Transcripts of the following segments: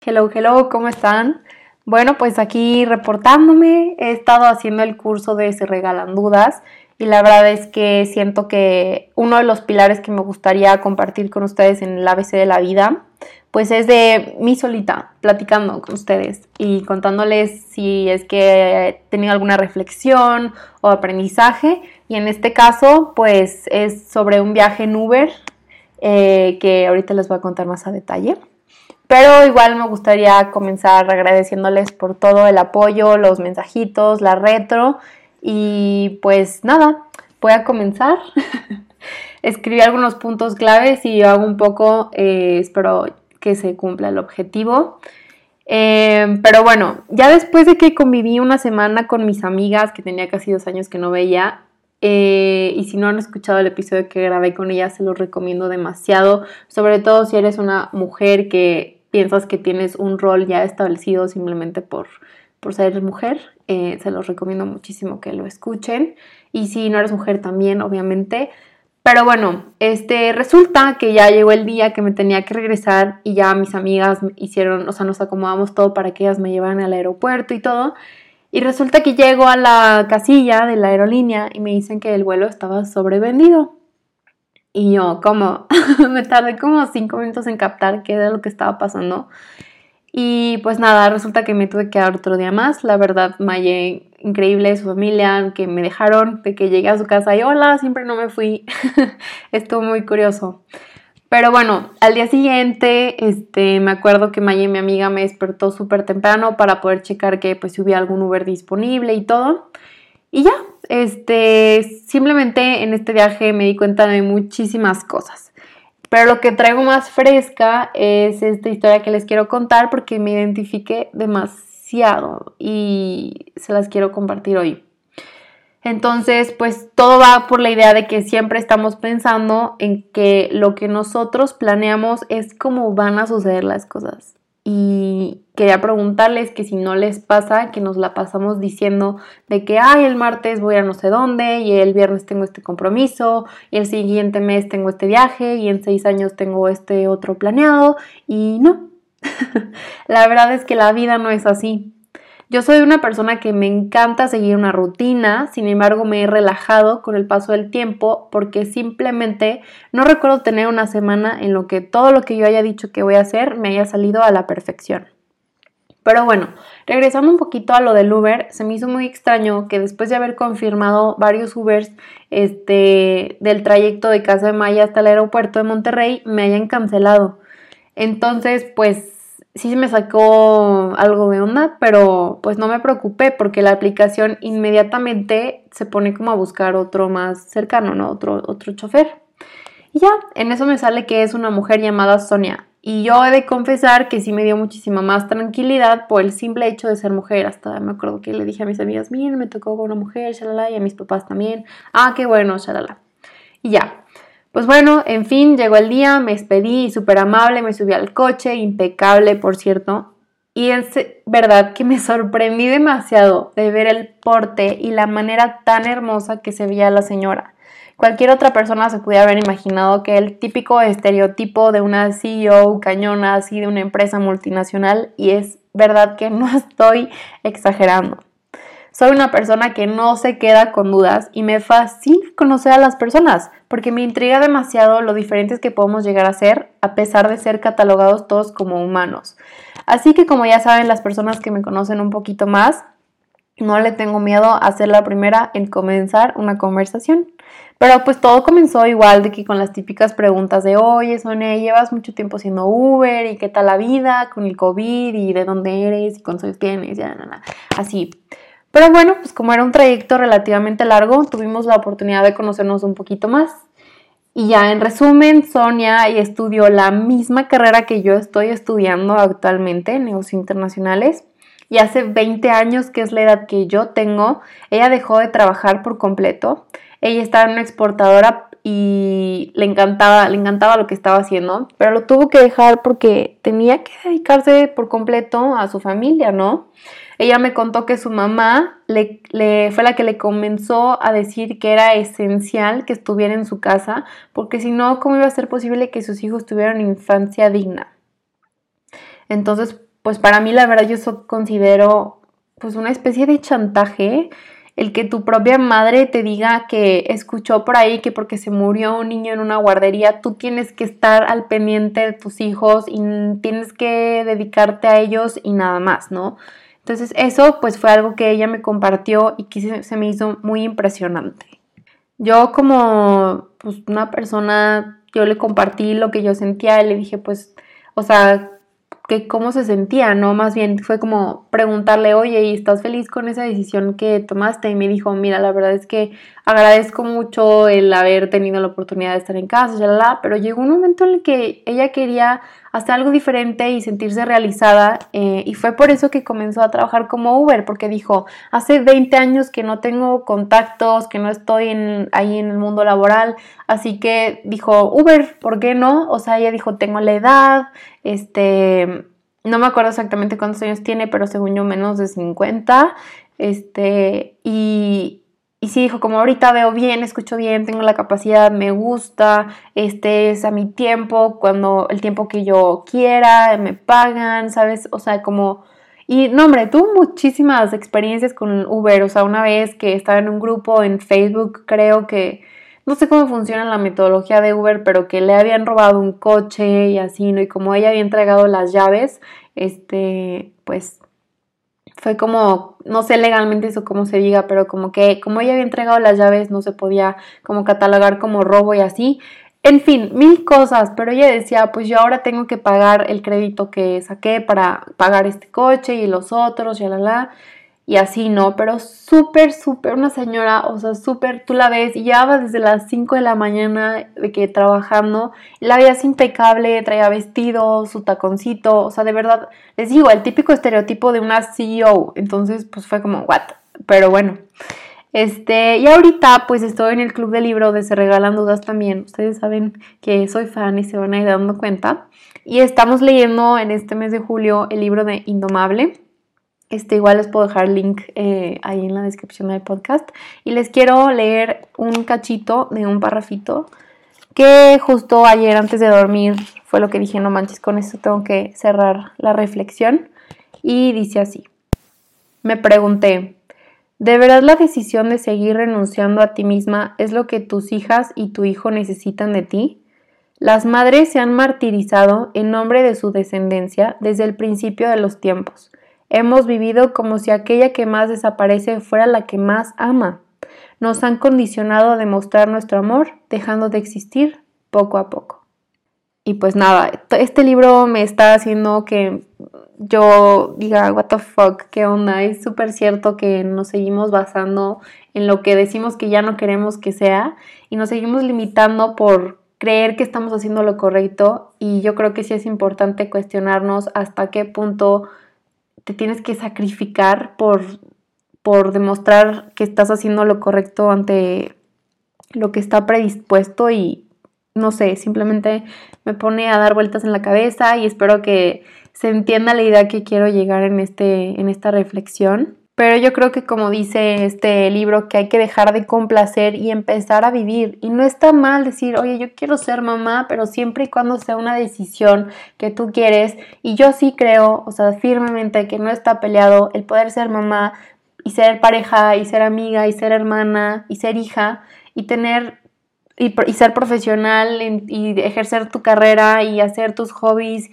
Hello, hello, ¿cómo están? Bueno, pues aquí reportándome, he estado haciendo el curso de Se Regalan Dudas y la verdad es que siento que uno de los pilares que me gustaría compartir con ustedes en el ABC de la vida, pues es de mí solita, platicando con ustedes y contándoles si es que he tenido alguna reflexión o aprendizaje y en este caso pues es sobre un viaje en Uber eh, que ahorita les voy a contar más a detalle. Pero igual me gustaría comenzar agradeciéndoles por todo el apoyo, los mensajitos, la retro. Y pues nada, voy a comenzar. Escribí algunos puntos claves y hago un poco, eh, espero que se cumpla el objetivo. Eh, pero bueno, ya después de que conviví una semana con mis amigas, que tenía casi dos años que no veía, eh, y si no han escuchado el episodio que grabé con ellas, se los recomiendo demasiado, sobre todo si eres una mujer que piensas que tienes un rol ya establecido simplemente por, por ser mujer, eh, se los recomiendo muchísimo que lo escuchen. Y si no eres mujer también, obviamente. Pero bueno, este, resulta que ya llegó el día que me tenía que regresar y ya mis amigas hicieron, o sea, nos acomodamos todo para que ellas me llevaran al aeropuerto y todo. Y resulta que llego a la casilla de la aerolínea y me dicen que el vuelo estaba sobrevendido. Y yo, como, me tardé como cinco minutos en captar qué era lo que estaba pasando. Y pues nada, resulta que me tuve que dar otro día más. La verdad, Maye, increíble, su familia, que me dejaron, de que llegué a su casa y hola, siempre no me fui. Estuvo muy curioso. Pero bueno, al día siguiente, este, me acuerdo que Maye, mi amiga, me despertó súper temprano para poder checar que pues si hubiera algún Uber disponible y todo. Y ya, este, simplemente en este viaje me di cuenta de muchísimas cosas. Pero lo que traigo más fresca es esta historia que les quiero contar porque me identifiqué demasiado y se las quiero compartir hoy. Entonces, pues todo va por la idea de que siempre estamos pensando en que lo que nosotros planeamos es cómo van a suceder las cosas y quería preguntarles que si no les pasa que nos la pasamos diciendo de que, ay, el martes voy a no sé dónde y el viernes tengo este compromiso y el siguiente mes tengo este viaje y en seis años tengo este otro planeado y no. la verdad es que la vida no es así. Yo soy una persona que me encanta seguir una rutina, sin embargo me he relajado con el paso del tiempo porque simplemente no recuerdo tener una semana en lo que todo lo que yo haya dicho que voy a hacer me haya salido a la perfección. Pero bueno, regresando un poquito a lo del Uber, se me hizo muy extraño que después de haber confirmado varios Ubers este, del trayecto de Casa de Maya hasta el aeropuerto de Monterrey, me hayan cancelado. Entonces, pues sí me sacó algo de onda, pero pues no me preocupé porque la aplicación inmediatamente se pone como a buscar otro más cercano, ¿no? Otro, otro chofer. Y ya, en eso me sale que es una mujer llamada Sonia. Y yo he de confesar que sí me dio muchísima más tranquilidad por el simple hecho de ser mujer. Hasta me acuerdo que le dije a mis amigas, miren, me tocó con una mujer, shalala, y a mis papás también. Ah, qué bueno, shalala. Y ya, pues bueno, en fin, llegó el día, me despedí, súper amable, me subí al coche, impecable, por cierto. Y es verdad que me sorprendí demasiado de ver el porte y la manera tan hermosa que se veía la señora. Cualquier otra persona se pudiera haber imaginado que el típico estereotipo de una CEO cañona así de una empresa multinacional y es verdad que no estoy exagerando. Soy una persona que no se queda con dudas y me fascina conocer a las personas porque me intriga demasiado lo diferentes que podemos llegar a ser a pesar de ser catalogados todos como humanos. Así que como ya saben las personas que me conocen un poquito más, no le tengo miedo a ser la primera en comenzar una conversación. Pero pues todo comenzó igual de que con las típicas preguntas de, oye Sonia, llevas mucho tiempo siendo Uber y qué tal la vida con el COVID y de dónde eres y cuántos años tienes, ya, nada, así. Pero bueno, pues como era un trayecto relativamente largo, tuvimos la oportunidad de conocernos un poquito más. Y ya en resumen, Sonia estudió la misma carrera que yo estoy estudiando actualmente, negocios internacionales. Y hace 20 años, que es la edad que yo tengo, ella dejó de trabajar por completo. Ella estaba en una exportadora y le encantaba, le encantaba lo que estaba haciendo, pero lo tuvo que dejar porque tenía que dedicarse por completo a su familia, ¿no? Ella me contó que su mamá le, fue la que le comenzó a decir que era esencial que estuviera en su casa, porque si no, ¿cómo iba a ser posible que sus hijos tuvieran infancia digna? Entonces, pues para mí la verdad yo eso considero pues una especie de chantaje el que tu propia madre te diga que escuchó por ahí que porque se murió un niño en una guardería, tú tienes que estar al pendiente de tus hijos y tienes que dedicarte a ellos y nada más, ¿no? Entonces eso pues fue algo que ella me compartió y que se me hizo muy impresionante. Yo como pues, una persona, yo le compartí lo que yo sentía y le dije pues, o sea, que cómo se sentía, ¿no? Más bien fue como preguntarle, oye, ¿y estás feliz con esa decisión que tomaste? Y me dijo, mira, la verdad es que agradezco mucho el haber tenido la oportunidad de estar en casa, ya la, pero llegó un momento en el que ella quería hacer algo diferente y sentirse realizada eh, y fue por eso que comenzó a trabajar como Uber, porque dijo, hace 20 años que no tengo contactos, que no estoy ahí en el mundo laboral, así que dijo, Uber, ¿por qué no? O sea, ella dijo, tengo la edad, este, no me acuerdo exactamente cuántos años tiene, pero según yo menos de 50, este, y, y sí dijo, como ahorita veo bien, escucho bien, tengo la capacidad, me gusta, este es a mi tiempo, cuando el tiempo que yo quiera, me pagan, ¿sabes? O sea, como... Y no, hombre, tuvo muchísimas experiencias con Uber, o sea, una vez que estaba en un grupo en Facebook, creo que, no sé cómo funciona la metodología de Uber, pero que le habían robado un coche y así, ¿no? Y como ella había entregado las llaves, este, pues fue como, no sé legalmente eso cómo se diga, pero como que como ella había entregado las llaves no se podía como catalogar como robo y así. En fin, mil cosas, pero ella decía, pues yo ahora tengo que pagar el crédito que saqué para pagar este coche y los otros, ya la la y así, ¿no? Pero súper, súper, una señora, o sea, súper, tú la ves y ya va desde las 5 de la mañana de que trabajando, la veías impecable, traía vestido, su taconcito, o sea, de verdad, les digo, el típico estereotipo de una CEO, entonces, pues fue como, what, pero bueno. Este, y ahorita pues estoy en el club de libro de Se Regalan Dudas también. Ustedes saben que soy fan y se van a ir dando cuenta. Y estamos leyendo en este mes de julio el libro de Indomable este, igual les puedo dejar el link eh, ahí en la descripción del podcast. Y les quiero leer un cachito de un parrafito que justo ayer antes de dormir fue lo que dije, no manches, con esto tengo que cerrar la reflexión. Y dice así, me pregunté, ¿de verdad la decisión de seguir renunciando a ti misma es lo que tus hijas y tu hijo necesitan de ti? Las madres se han martirizado en nombre de su descendencia desde el principio de los tiempos. Hemos vivido como si aquella que más desaparece fuera la que más ama. Nos han condicionado a demostrar nuestro amor, dejando de existir poco a poco. Y pues nada, este libro me está haciendo que yo diga, what the fuck, qué onda. Es súper cierto que nos seguimos basando en lo que decimos que ya no queremos que sea y nos seguimos limitando por creer que estamos haciendo lo correcto y yo creo que sí es importante cuestionarnos hasta qué punto te tienes que sacrificar por, por demostrar que estás haciendo lo correcto ante lo que está predispuesto y no sé, simplemente me pone a dar vueltas en la cabeza y espero que se entienda la idea que quiero llegar en, este, en esta reflexión. Pero yo creo que como dice este libro, que hay que dejar de complacer y empezar a vivir. Y no está mal decir, oye, yo quiero ser mamá, pero siempre y cuando sea una decisión que tú quieres. Y yo sí creo, o sea, firmemente que no está peleado el poder ser mamá y ser pareja y ser amiga y ser hermana y ser hija y tener y, ser profesional y ejercer tu carrera y hacer tus hobbies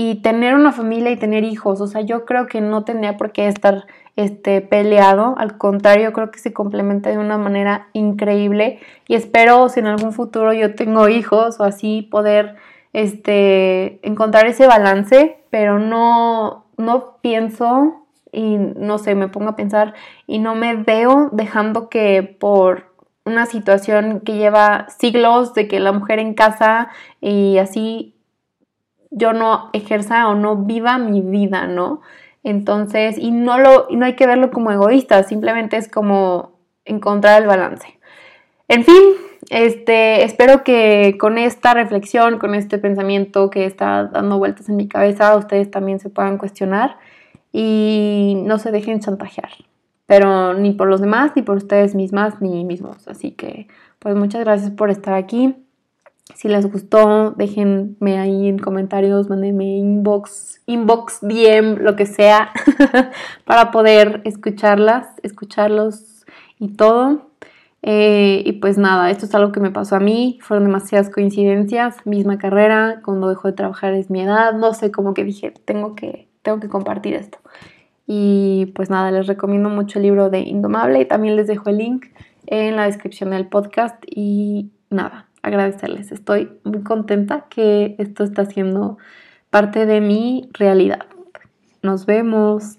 y tener una familia y tener hijos. O sea, yo creo que no tendría por qué estar este, peleado, al contrario, creo que se complementa de una manera increíble. Y espero si en algún futuro yo tengo hijos o así poder este, encontrar ese balance, pero no, no pienso y no sé, me pongo a pensar y no me veo dejando que por una situación que lleva siglos de que la mujer en casa y así yo no ejerza o no viva mi vida, ¿no? Entonces, y no, lo, no hay que verlo como egoísta, simplemente es como encontrar el balance. En fin, este, espero que con esta reflexión, con este pensamiento que está dando vueltas en mi cabeza, ustedes también se puedan cuestionar y no se dejen chantajear, pero ni por los demás, ni por ustedes mismas, ni mismos. Así que, pues muchas gracias por estar aquí. Si les gustó, déjenme ahí en comentarios, mándenme inbox, inbox, DM, lo que sea, para poder escucharlas, escucharlos y todo. Eh, y pues nada, esto es algo que me pasó a mí, fueron demasiadas coincidencias, misma carrera, cuando dejó de trabajar es mi edad, no sé, como que dije, tengo que, tengo que compartir esto. Y pues nada, les recomiendo mucho el libro de Indomable y también les dejo el link en la descripción del podcast y nada, agradecerles, estoy muy contenta que esto está siendo parte de mi realidad. Nos vemos.